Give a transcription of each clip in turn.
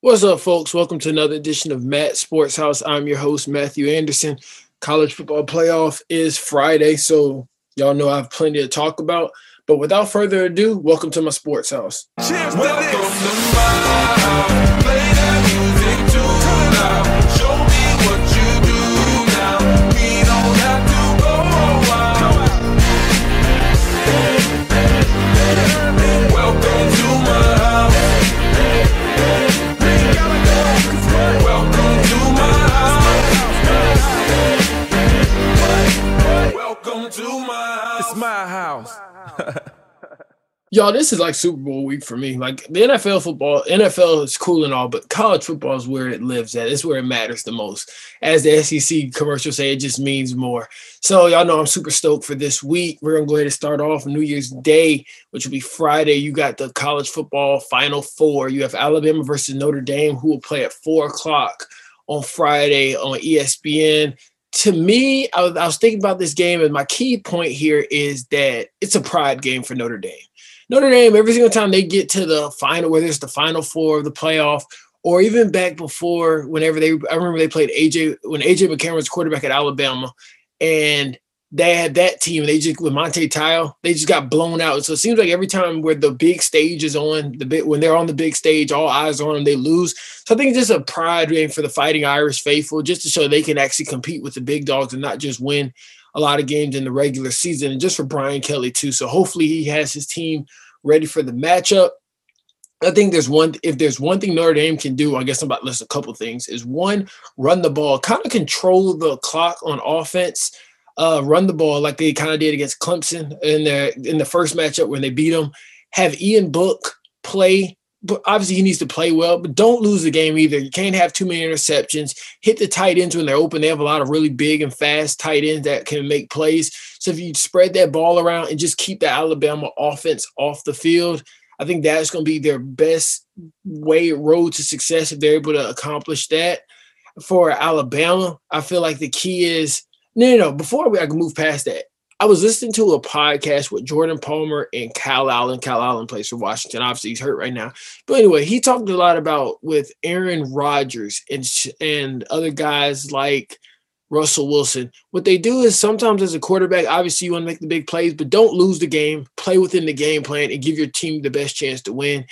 What's up, folks? Welcome to another edition of Matt Sports House. I'm your host, Matthew Anderson. College football playoff is Friday, so y'all know I have plenty to talk about. But without further ado, welcome to my sports house. Cheers Y'all, this is like Super Bowl week for me. Like the NFL football, NFL is cool and all, but college football is where it lives at. It's where it matters the most. As the SEC commercial say, it just means more. So y'all know I'm super stoked for this week. We're gonna go ahead and start off New Year's Day, which will be Friday. You got the college football Final Four. You have Alabama versus Notre Dame, who will play at four o'clock on Friday on ESPN to me, I was, I was, thinking about this game, and my key point here is that it's a pride game for Notre Dame. Notre Dame, every single time they get to the final, whether it's the final four of the playoff, or even back before, whenever they, I remember they played AJ when AJ McCarron was quarterback at Alabama, and they had that team. They just with Manti Te'o, they just got blown out. So it seems like every time where the big stage is on the bit when they're on the big stage, all eyes on them, they lose. So I think it's just a pride game for the Fighting Irish faithful, just to show they can actually compete with the big dogs and not just win a lot of games in the regular season, and just for Brian Kelly too. So hopefully he has his team ready for the matchup. I think there's one if there's one thing Notre Dame can do, I guess I'm about to list a couple things, is one, run the ball, kind of control the clock on offense, uh, run the ball like they kind of did against Clemson in their in the first matchup when they beat them. Have Ian Book play but obviously he needs to play well, but don't lose the game either. You can't have too many interceptions. Hit the tight ends when they're open. They have a lot of really big and fast tight ends that can make plays. So if you spread that ball around and just keep the Alabama offense off the field, I think that's going to be their best way road to success if they're able to accomplish that. For Alabama, I feel like the key is no, no, no. Before we I can move past that, I was listening to a podcast with Jordan Palmer and Kyle Allen. Kyle Allen plays for Washington. Obviously, he's hurt right now. But anyway, he talked a lot about with Aaron Rodgers and and other guys like Russell Wilson. What they do is sometimes as a quarterback, obviously you want to make the big plays, but don't lose the game. Play within the game plan and give your team the best chance to win.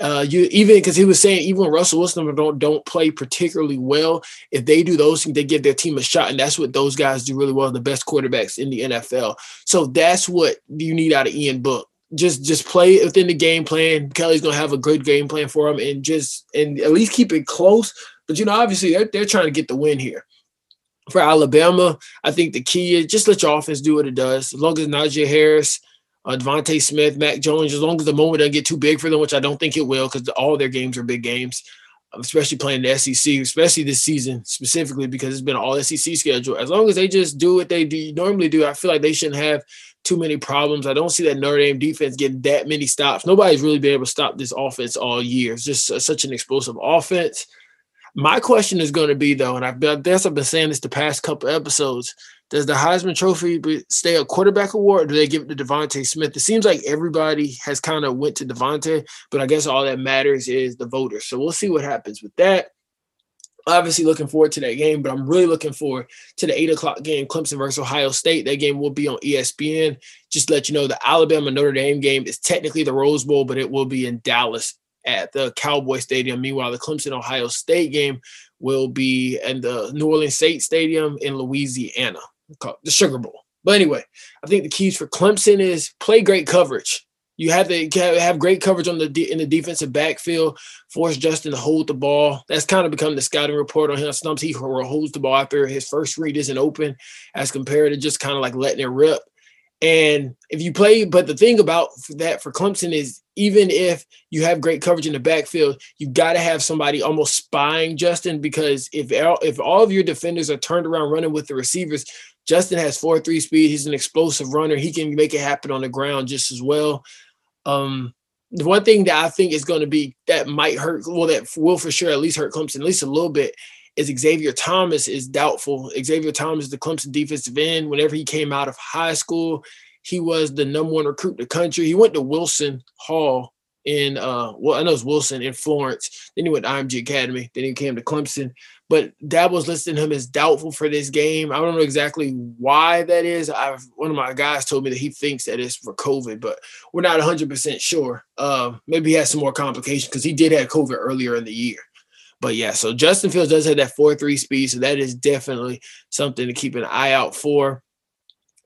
Uh, you even because he was saying even when Russell Wilson don't don't play particularly well, if they do those things, they give their team a shot, and that's what those guys do really well. The best quarterbacks in the NFL. So that's what you need out of Ian Book. Just just play within the game plan. Kelly's gonna have a good game plan for him, and just and at least keep it close. But you know, obviously they're they're trying to get the win here. For Alabama, I think the key is just let your offense do what it does. As long as Najee Harris uh, DeVonta Smith, Mac Jones, as long as the moment doesn't get too big for them, which I don't think it will, because all their games are big games, especially playing the SEC, especially this season specifically because it's been an all SEC schedule. As long as they just do what they do, normally do, I feel like they shouldn't have too many problems. I don't see that Notre Dame defense getting that many stops. Nobody's really been able to stop this offense all year. It's just a, such an explosive offense. My question is going to be though, and I guess I've been saying this the past couple episodes does the Heisman Trophy stay a quarterback award, or do they give it to DeVonta Smith? It seems like everybody has kind of went to DeVonta, but I guess all that matters is the voters. So we'll see what happens with that. Obviously, looking forward to that game, but I'm really looking forward to the eight o'clock game, Clemson versus Ohio State. That game will be on ESPN. Just let you know, the Alabama Notre Dame game is technically the Rose Bowl, but it will be in Dallas at the Cowboy Stadium. Meanwhile, the Clemson Ohio State game will be in the New Orleans State Stadium in Louisiana the Sugar Bowl. But anyway, I think the keys for Clemson is play great coverage. You have to have great coverage on the in the defensive backfield. Force Justin to hold the ball. That's kind of become the scouting report on him. Sometimes he holds the ball after his first read isn't open, as compared to just kind of like letting it rip. And if you play, but the thing about that for Clemson is even if you have great coverage in the backfield, you got to have somebody almost spying Justin because if if all of your defenders are turned around running with the receivers, Justin has four three speed. He's an explosive runner. He can make it happen on the ground just as well. Um, the one thing that I think is going to be that might hurt, well, that will for sure at least hurt Clemson at least a little bit, is Xavier Thomas is doubtful. Xavier Thomas, is the Clemson defensive end, whenever he came out of high school, he was the number one recruit in the country. He went to Wilson Hall in uh well I know it's Wilson in Florence. Then he went to IMG Academy. Then he came to Clemson. But Dabo's listing him as doubtful for this game. I don't know exactly why that is. I've one of my guys told me that he thinks that it's for COVID, but we're not 100 percent sure. Uh, maybe he has some more complications because he did have COVID earlier in the year. But yeah, so Justin Fields does have that 4-3 speed, so that is definitely something to keep an eye out for.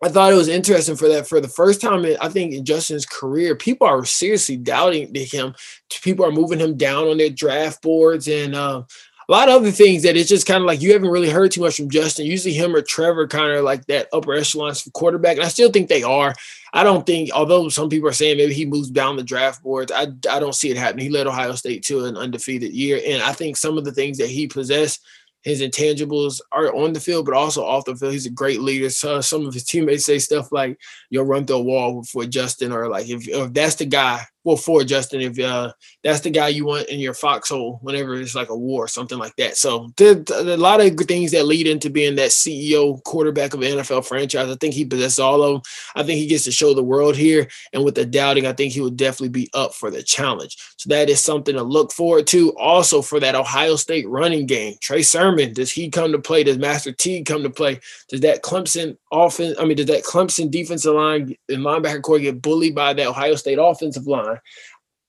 I thought it was interesting for that for the first time in, I think in Justin's career, people are seriously doubting him. People are moving him down on their draft boards and uh, a lot of other things that it's just kind of like you haven't really heard too much from Justin. Usually him or Trevor kind of like that upper echelons for quarterback. And I still think they are. I don't think, although some people are saying maybe he moves down the draft boards, I, I don't see it happening. He led Ohio State to an undefeated year. And I think some of the things that he possessed his intangibles are on the field, but also off the field. He's a great leader. So some of his teammates say stuff like, "You'll run through a wall for Justin," or like, "If, if that's the guy, well, for Justin, if uh, that's the guy you want in your foxhole whenever it's like a war, or something like that." So there's a lot of things that lead into being that CEO quarterback of an NFL franchise. I think he possesses all of them. I think he gets to show the world here, and with the doubting, I think he would definitely be up for the challenge. So that is something to look forward to. Also for that Ohio State running game, Trey Sermon, does he come to play? Does Master Teague come to play? Does that Clemson offense? I mean, does that Clemson defensive line and linebacker core get bullied by that Ohio State offensive line?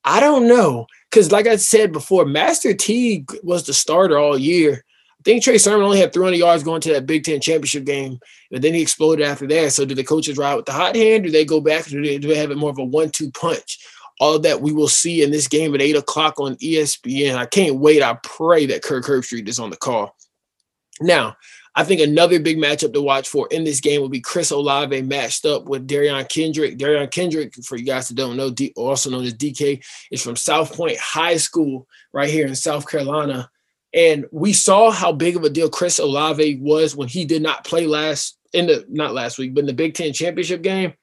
I don't know. Because, like I said before, Master Teague was the starter all year. I think Trey Sermon only had 300 yards going to that Big Ten championship game, and then he exploded after that. So, do the coaches ride with the hot hand? Do they go back? Do they, do they have it more of a one two punch? All that we will see in this game at 8 o'clock on ESPN. I can't wait. I pray that Kirk Herbstreit is on the call. Now, I think another big matchup to watch for in this game will be Chris Olave matched up with Derion Kendrick. Derion Kendrick, for you guys that don't know, also known as DK, is from South Pointe High School right here in South Carolina. And we saw how big of a deal Chris Olave was when he did not play last in the not last week, but in the Big Ten championship game.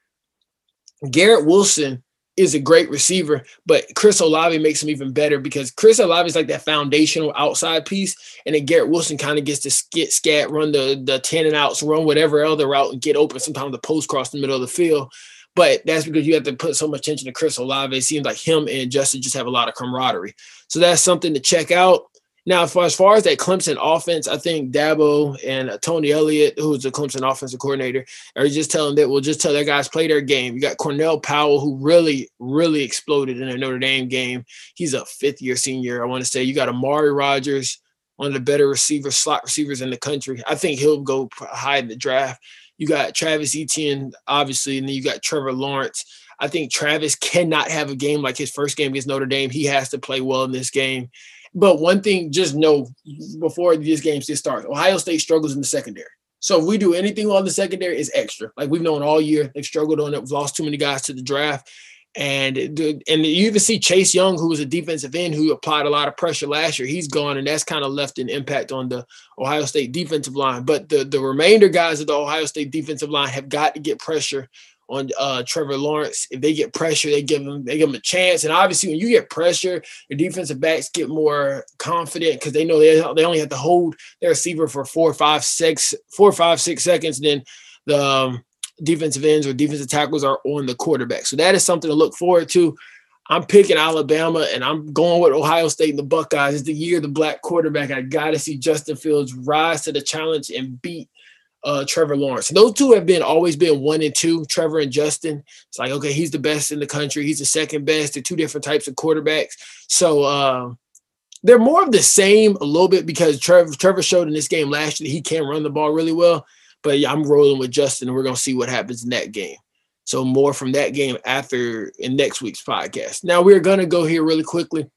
Garrett Wilson is a great receiver, but Chris Olave makes him even better because Chris Olave is like that foundational outside piece, and then Garrett Wilson kind of gets to skit, scat, run the the ten and outs, run whatever other route, and get open. Sometimes the post cross the middle of the field, but that's because you have to put so much attention to Chris Olave. It seems like him and Justin just have a lot of camaraderie, so that's something to check out. Now, for as far as that Clemson offense, I think Dabo and Tony Elliott, who's the Clemson offensive coordinator, are just telling that we'll just tell their guys play their game. You got Cornell Powell, who really, really exploded in a Notre Dame game. He's a fifth year senior, I want to say. You got Amari Rogers, one of the better receivers, slot receivers in the country. I think he'll go high in the draft. You got Travis Etienne, obviously, and then you got Trevor Lawrence. I think Travis cannot have a game like his first game against Notre Dame. He has to play well in this game. But one thing, just know before these games just start, Ohio State struggles in the secondary. So if we do anything on the secondary, it's extra. Like we've known all year, they've struggled on it. We've lost too many guys to the draft. And and you even see Chase Young, who was a defensive end who applied a lot of pressure last year. He's gone, and that's kind of left an impact on the Ohio State defensive line. But the the remainder guys of the Ohio State defensive line have got to get pressure on uh, Trevor Lawrence. If they get pressure, they give them they give him a chance. And obviously, when you get pressure, your defensive backs get more confident because they know they, they only have to hold their receiver for four, five, six, four, five, six seconds. Then the um, defensive ends or defensive tackles are on the quarterback. So that is something to look forward to. I'm picking Alabama and I'm going with Ohio State and the Buckeyes. It's the year the black quarterback. I got to see Justin Fields rise to the challenge and beat uh, Trevor Lawrence. Those two have been always been one and two. Trevor and Justin. It's like okay, he's the best in the country. He's the second best. They're two different types of quarterbacks. So uh, they're more of the same a little bit because Trevor Trevor showed in this game last year he can't run the ball really well. But yeah, I'm rolling with Justin, and we're gonna see what happens in that game. So more from that game after in next week's podcast. Now we're gonna go here really quickly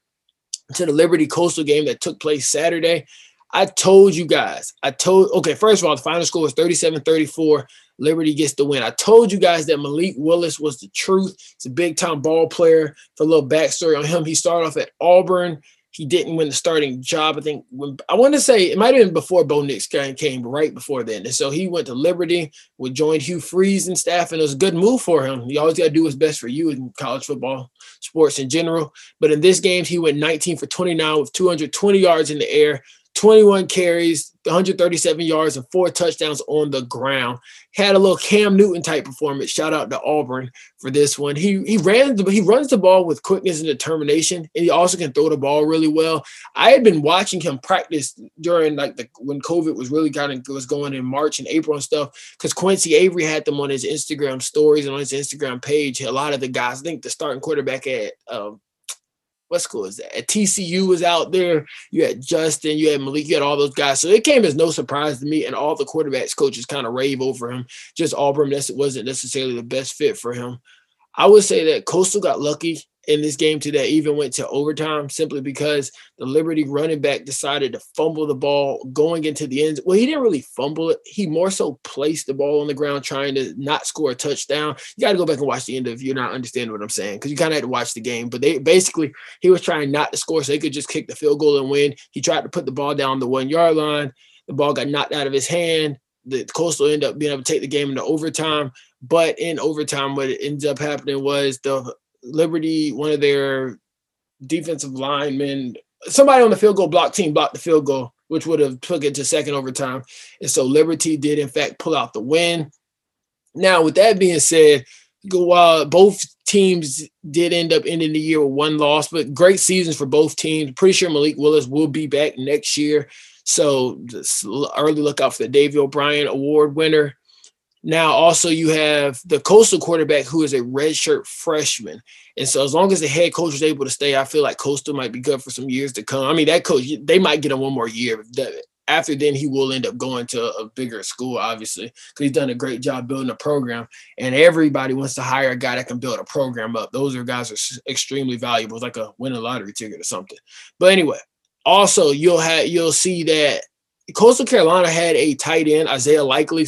to the Liberty Coastal game that took place Saturday. I told you guys, I told, okay, first of all, the final score was 37 34. Liberty gets the win. I told you guys that Malik Willis was the truth. He's a big time ball player. For a little backstory on him, he started off at Auburn. He didn't win the starting job. I think when I want to say it might have been before Bo Nix came, right before then. And so he went to Liberty, would join Hugh Freeze and staff, and it was a good move for him. You always got to do what's best for you in college football, sports in general. But in this game, he went 19 for 29 with 220 yards in the air, 21 carries, 137 yards, and four touchdowns on the ground. Had a little Cam Newton type performance. Shout out to Auburn for this one. He he ran he runs the ball with quickness and determination, and he also can throw the ball really well. I had been watching him practice during like the when COVID was really of was going in March and April and stuff because Quincy Avery had them on his Instagram stories and on his Instagram page. A lot of the guys, I think the starting quarterback at um, what school is that? At TCU was out there. You had Justin, you had Malik, you had all those guys. So it came as no surprise to me. And all the quarterbacks coaches kind of rave over him. Just Auburn that's, wasn't necessarily the best fit for him. I would say that Coastal got lucky in this game today even went to overtime simply because the Liberty running back decided to fumble the ball going into the end. Well, he didn't really fumble it. He more so placed the ball on the ground trying to not score a touchdown. You got to go back and watch the end of you're not understanding what I'm saying because you kind of had to watch the game. But they basically he was trying not to score so they could just kick the field goal and win. He tried to put the ball down the one yard line. The ball got knocked out of his hand. The Coastal ended up being able to take the game into overtime. But in overtime, what ended up happening was the Liberty, one of their defensive linemen, somebody on the field goal block team blocked the field goal, which would have took it to second overtime. And so Liberty did in fact pull out the win. Now, with that being said, while both teams did end up ending the year with one loss, but great seasons for both teams. Pretty sure Malik Willis will be back next year. So just early look out for the Davey O'Brien Award winner. Now, also, you have the Coastal quarterback who is a redshirt freshman. And so, as long as the head coach is able to stay, I feel like Coastal might be good for some years to come. I mean, that coach, they might get him one more year. After then, he will end up going to a bigger school, obviously, because he's done a great job building a program. And everybody wants to hire a guy that can build a program up. Those are guys are extremely valuable. It's like a winning lottery ticket or something. But anyway, also you'll have you'll see that Coastal Carolina had a tight end, Isaiah Likely,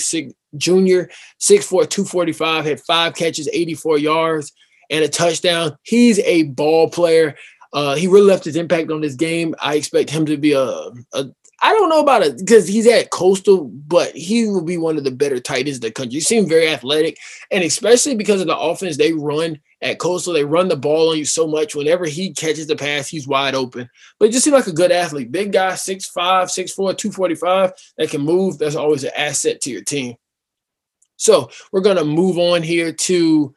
Jr., 6'4, 245, had five catches, 84 yards, and a touchdown. He's a ball player. Uh, he really left his impact on this game. I expect him to be a, a I don't know about it because he's at Coastal, but he will be one of the better tight ends in the country. He seems very athletic, and especially because of the offense they run at Coastal, they run the ball on you so much. Whenever he catches the pass, he's wide open. But just seems like a good athlete. Big guy, 6'5, 6'4, 245, that can move. That's always an asset to your team. So we're going to move on here to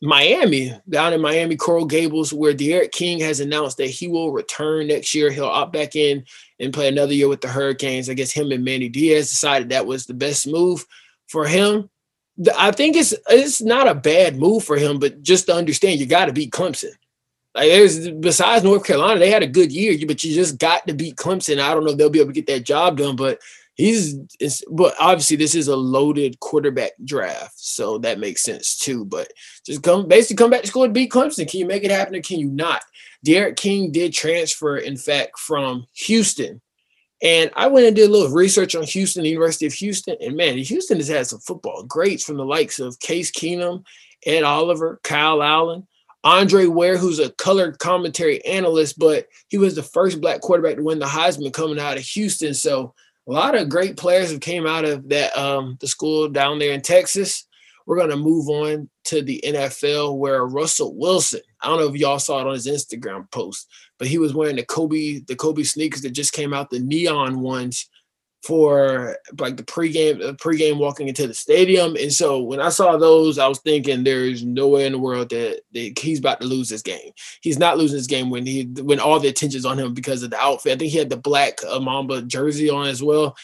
Miami, down in Miami, Coral Gables, where D'Eriq King has announced that he will return next year. He'll opt back in and play another year with the Hurricanes. I guess him and Manny Diaz decided that was the best move for him. I think it's it's not a bad move for him, but just to understand, you got to beat Clemson. Like there's besides North Carolina, they had a good year, but you just got to beat Clemson. I don't know if they'll be able to get that job done, but he's but obviously this is a loaded quarterback draft, so that makes sense too. But just come basically come back to school and beat Clemson. Can you make it happen or can you not? D'Eriq King did transfer, in fact, from Houston. And I went and did a little research on Houston, the University of Houston, and man, Houston has had some football greats from the likes of Case Keenum, Ed Oliver, Kyle Allen, Andre Ware, who's a colored commentary analyst, but he was the first black quarterback to win the Heisman coming out of Houston. So a lot of great players have came out of that um, the school down there in Texas. We're going to move on to the NFL where Russell Wilson, I don't know if y'all saw it on his Instagram post, but he was wearing the Kobe, the Kobe sneakers that just came out, the neon ones for like the pregame, the pregame walking into the stadium. And so when I saw those, I was thinking there's no way in the world that, that he's about to lose this game. He's not losing this game when he when all the attention's on him because of the outfit. I think he had the black uh, Mamba jersey on as well.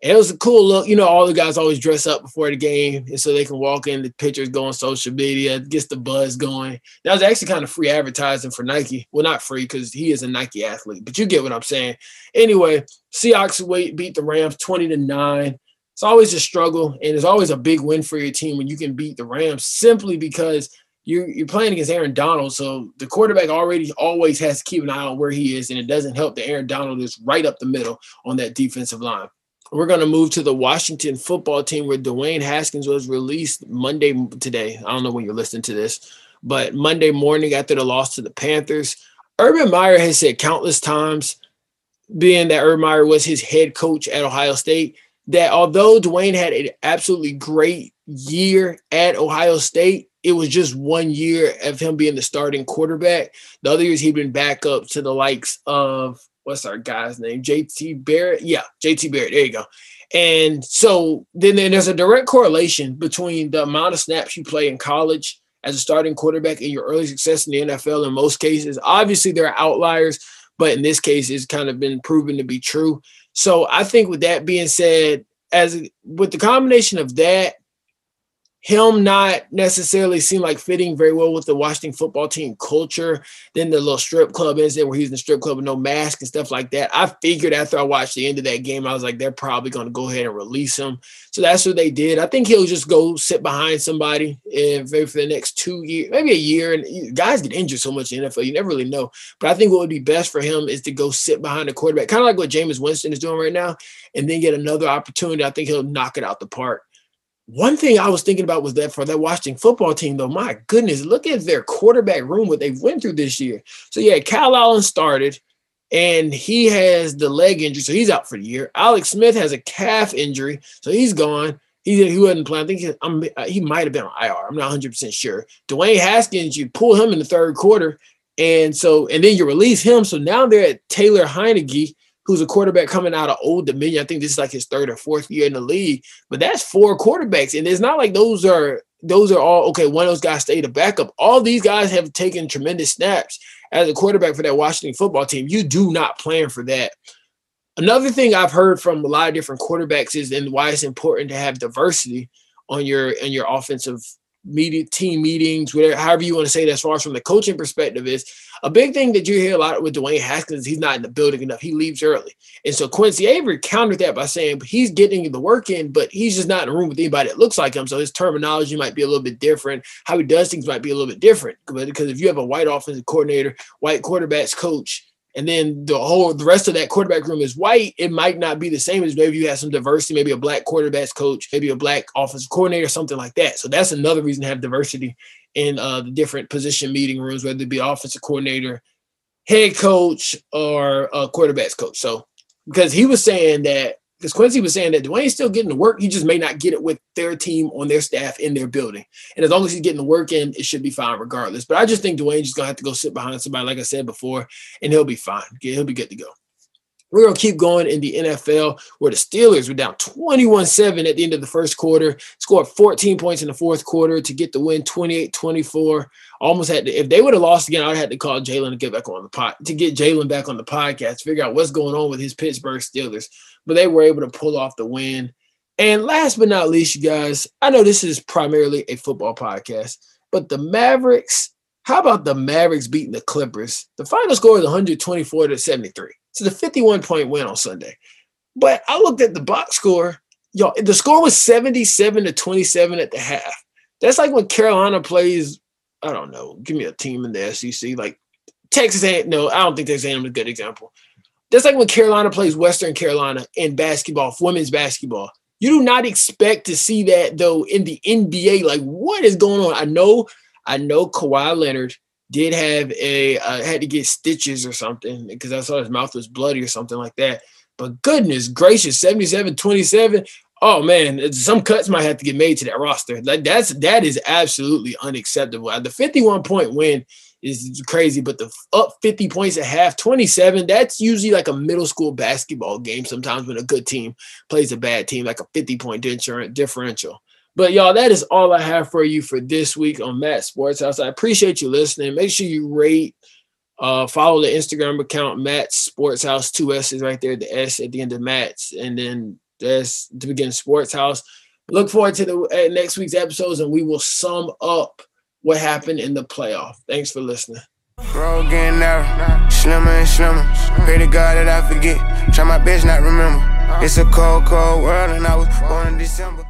And it was a cool look. You know, all the guys always dress up before the game, and so they can walk in. The pictures go on social media, gets the buzz going. That was actually kind of free advertising for Nike. Well, not free because he is a Nike athlete, but you get what I'm saying. Anyway, Seahawks wait beat the Rams twenty to nine. It's always a struggle, and it's always a big win for your team when you can beat the Rams simply because you're you're playing against Aaron Donald, so the quarterback already always has to keep an eye on where he is, and it doesn't help that Aaron Donald is right up the middle on that defensive line. We're going to move to the Washington football team where Dwayne Haskins was released Monday today. I don't know when you're listening to this, but Monday morning after the loss to the Panthers. Urban Meyer has said countless times, being that Urban Meyer was his head coach at Ohio State, that although Dwayne had an absolutely great year at Ohio State, it was just one year of him being the starting quarterback. The other years he'd been back up to the likes of what's our guy's name? JT Barrett. Yeah, JT Barrett. There you go. And so then, then there's a direct correlation between the amount of snaps you play in college as a starting quarterback and your early success in the NFL in most cases. Obviously, there are outliers, but in this case, it's kind of been proven to be true. So I think with that being said, as with the combination of that him not necessarily seem like fitting very well with the Washington football team culture. Then the little strip club incident where he's in the strip club with no mask and stuff like that. I figured after I watched the end of that game, I was like, they're probably going to go ahead and release him. So that's what they did. I think he'll just go sit behind somebody and for the next two years, maybe a year. And guys get injured so much in the NFL, you never really know. But I think what would be best for him is to go sit behind the quarterback, kind of like what Jameis Winston is doing right now, and then get another opportunity. I think he'll knock it out the park. One thing I was thinking about was that for that Washington football team, though, my goodness, look at their quarterback room, what they've went through this year. So yeah, Kyle Allen started, and he has the leg injury, so he's out for the year. Alex Smith has a calf injury, so he's gone. He, he wasn't playing. I think he, I'm, uh, he might have been on IR. I'm not 100 percent sure. Dwayne Haskins, you pull him in the third quarter, and so and then you release him. So now they're at Taylor Heinicke who's a quarterback coming out of Old Dominion. I think this is like his third or fourth year in the league, but that's four quarterbacks, and it's not like those are those are all okay. One of those guys stayed a backup. All these guys have taken tremendous snaps as a quarterback for that Washington football team. You do not plan for that. Another thing I've heard from a lot of different quarterbacks is and why it's important to have diversity on your on your offensive media team meetings, whatever, however you want to say that, as far as from the coaching perspective, is a big thing that you hear a lot with Dwayne Haskins. He's not in the building enough. He leaves early, and so Quincy Avery countered that by saying he's getting the work in, but he's just not in the room with anybody that looks like him. So his terminology might be a little bit different. How he does things might be a little bit different. Because if you have a white offensive coordinator, white quarterbacks coach, and then the whole the rest of that quarterback room is white, it might not be the same as maybe you have some diversity, maybe a black quarterbacks coach, maybe a black offensive coordinator, something like that. So that's another reason to have diversity in uh, the different position meeting rooms, whether it be offensive coordinator, head coach, or a quarterbacks coach. So because he was saying that because Quincy was saying that Dwayne's still getting the work, he just may not get it with their team on their staff in their building. And as long as he's getting the work in, it should be fine regardless. But I just think Dwayne's just gonna have to go sit behind somebody, like I said before, and he'll be fine. He'll be good to go. We're going to keep going in the NFL where the Steelers were down 21 7 at the end of the first quarter, scored 14 points in the fourth quarter to get the win 28 24. Almost had to, if they would have lost again, I would have had to call Jalen to get back on the pot, to get Jalen back on the podcast, figure out what's going on with his Pittsburgh Steelers but they were able to pull off the win. And last but not least, you guys, I know this is primarily a football podcast, but the Mavericks, how about the Mavericks beating the Clippers? The final score is 124 to 73. The 51 point win on Sunday. But I looked at the box score, y'all, the score was 77 to 27 at the half. That's like when Carolina plays, I don't know, give me a team in the SEC, like Texas A&M. No, I don't think Texas A&M is a good example. That's like when Carolina plays Western Carolina in basketball, women's basketball. You do not expect to see that though in the NBA. Like, what is going on? I know, I know Kawhi Leonard did have a uh, had to get stitches or something because I saw his mouth was bloody or something like that. But goodness gracious, 77 27. Oh man, some cuts might have to get made to that roster. Like that's that is absolutely unacceptable. The 51 point win is crazy. But the up 50 points at half, 27, that's usually like a middle school basketball game sometimes when a good team plays a bad team, like a 50 point differential. But y'all, that is all I have for you for this week on Matt Sports House. I appreciate you listening. Make sure you rate, uh, follow the Instagram account Matt Sports House. Two S's right there, the S at the end of Matt's, and then that's to begin Sports House. Look forward to the uh, next week's episodes, and we will sum up what happened in the playoff. Thanks for listening. Road getting narrow, slimmer and slimmer. Pray to God that I forget. Try my best not remember. It's a cold, cold world, and I was born in December.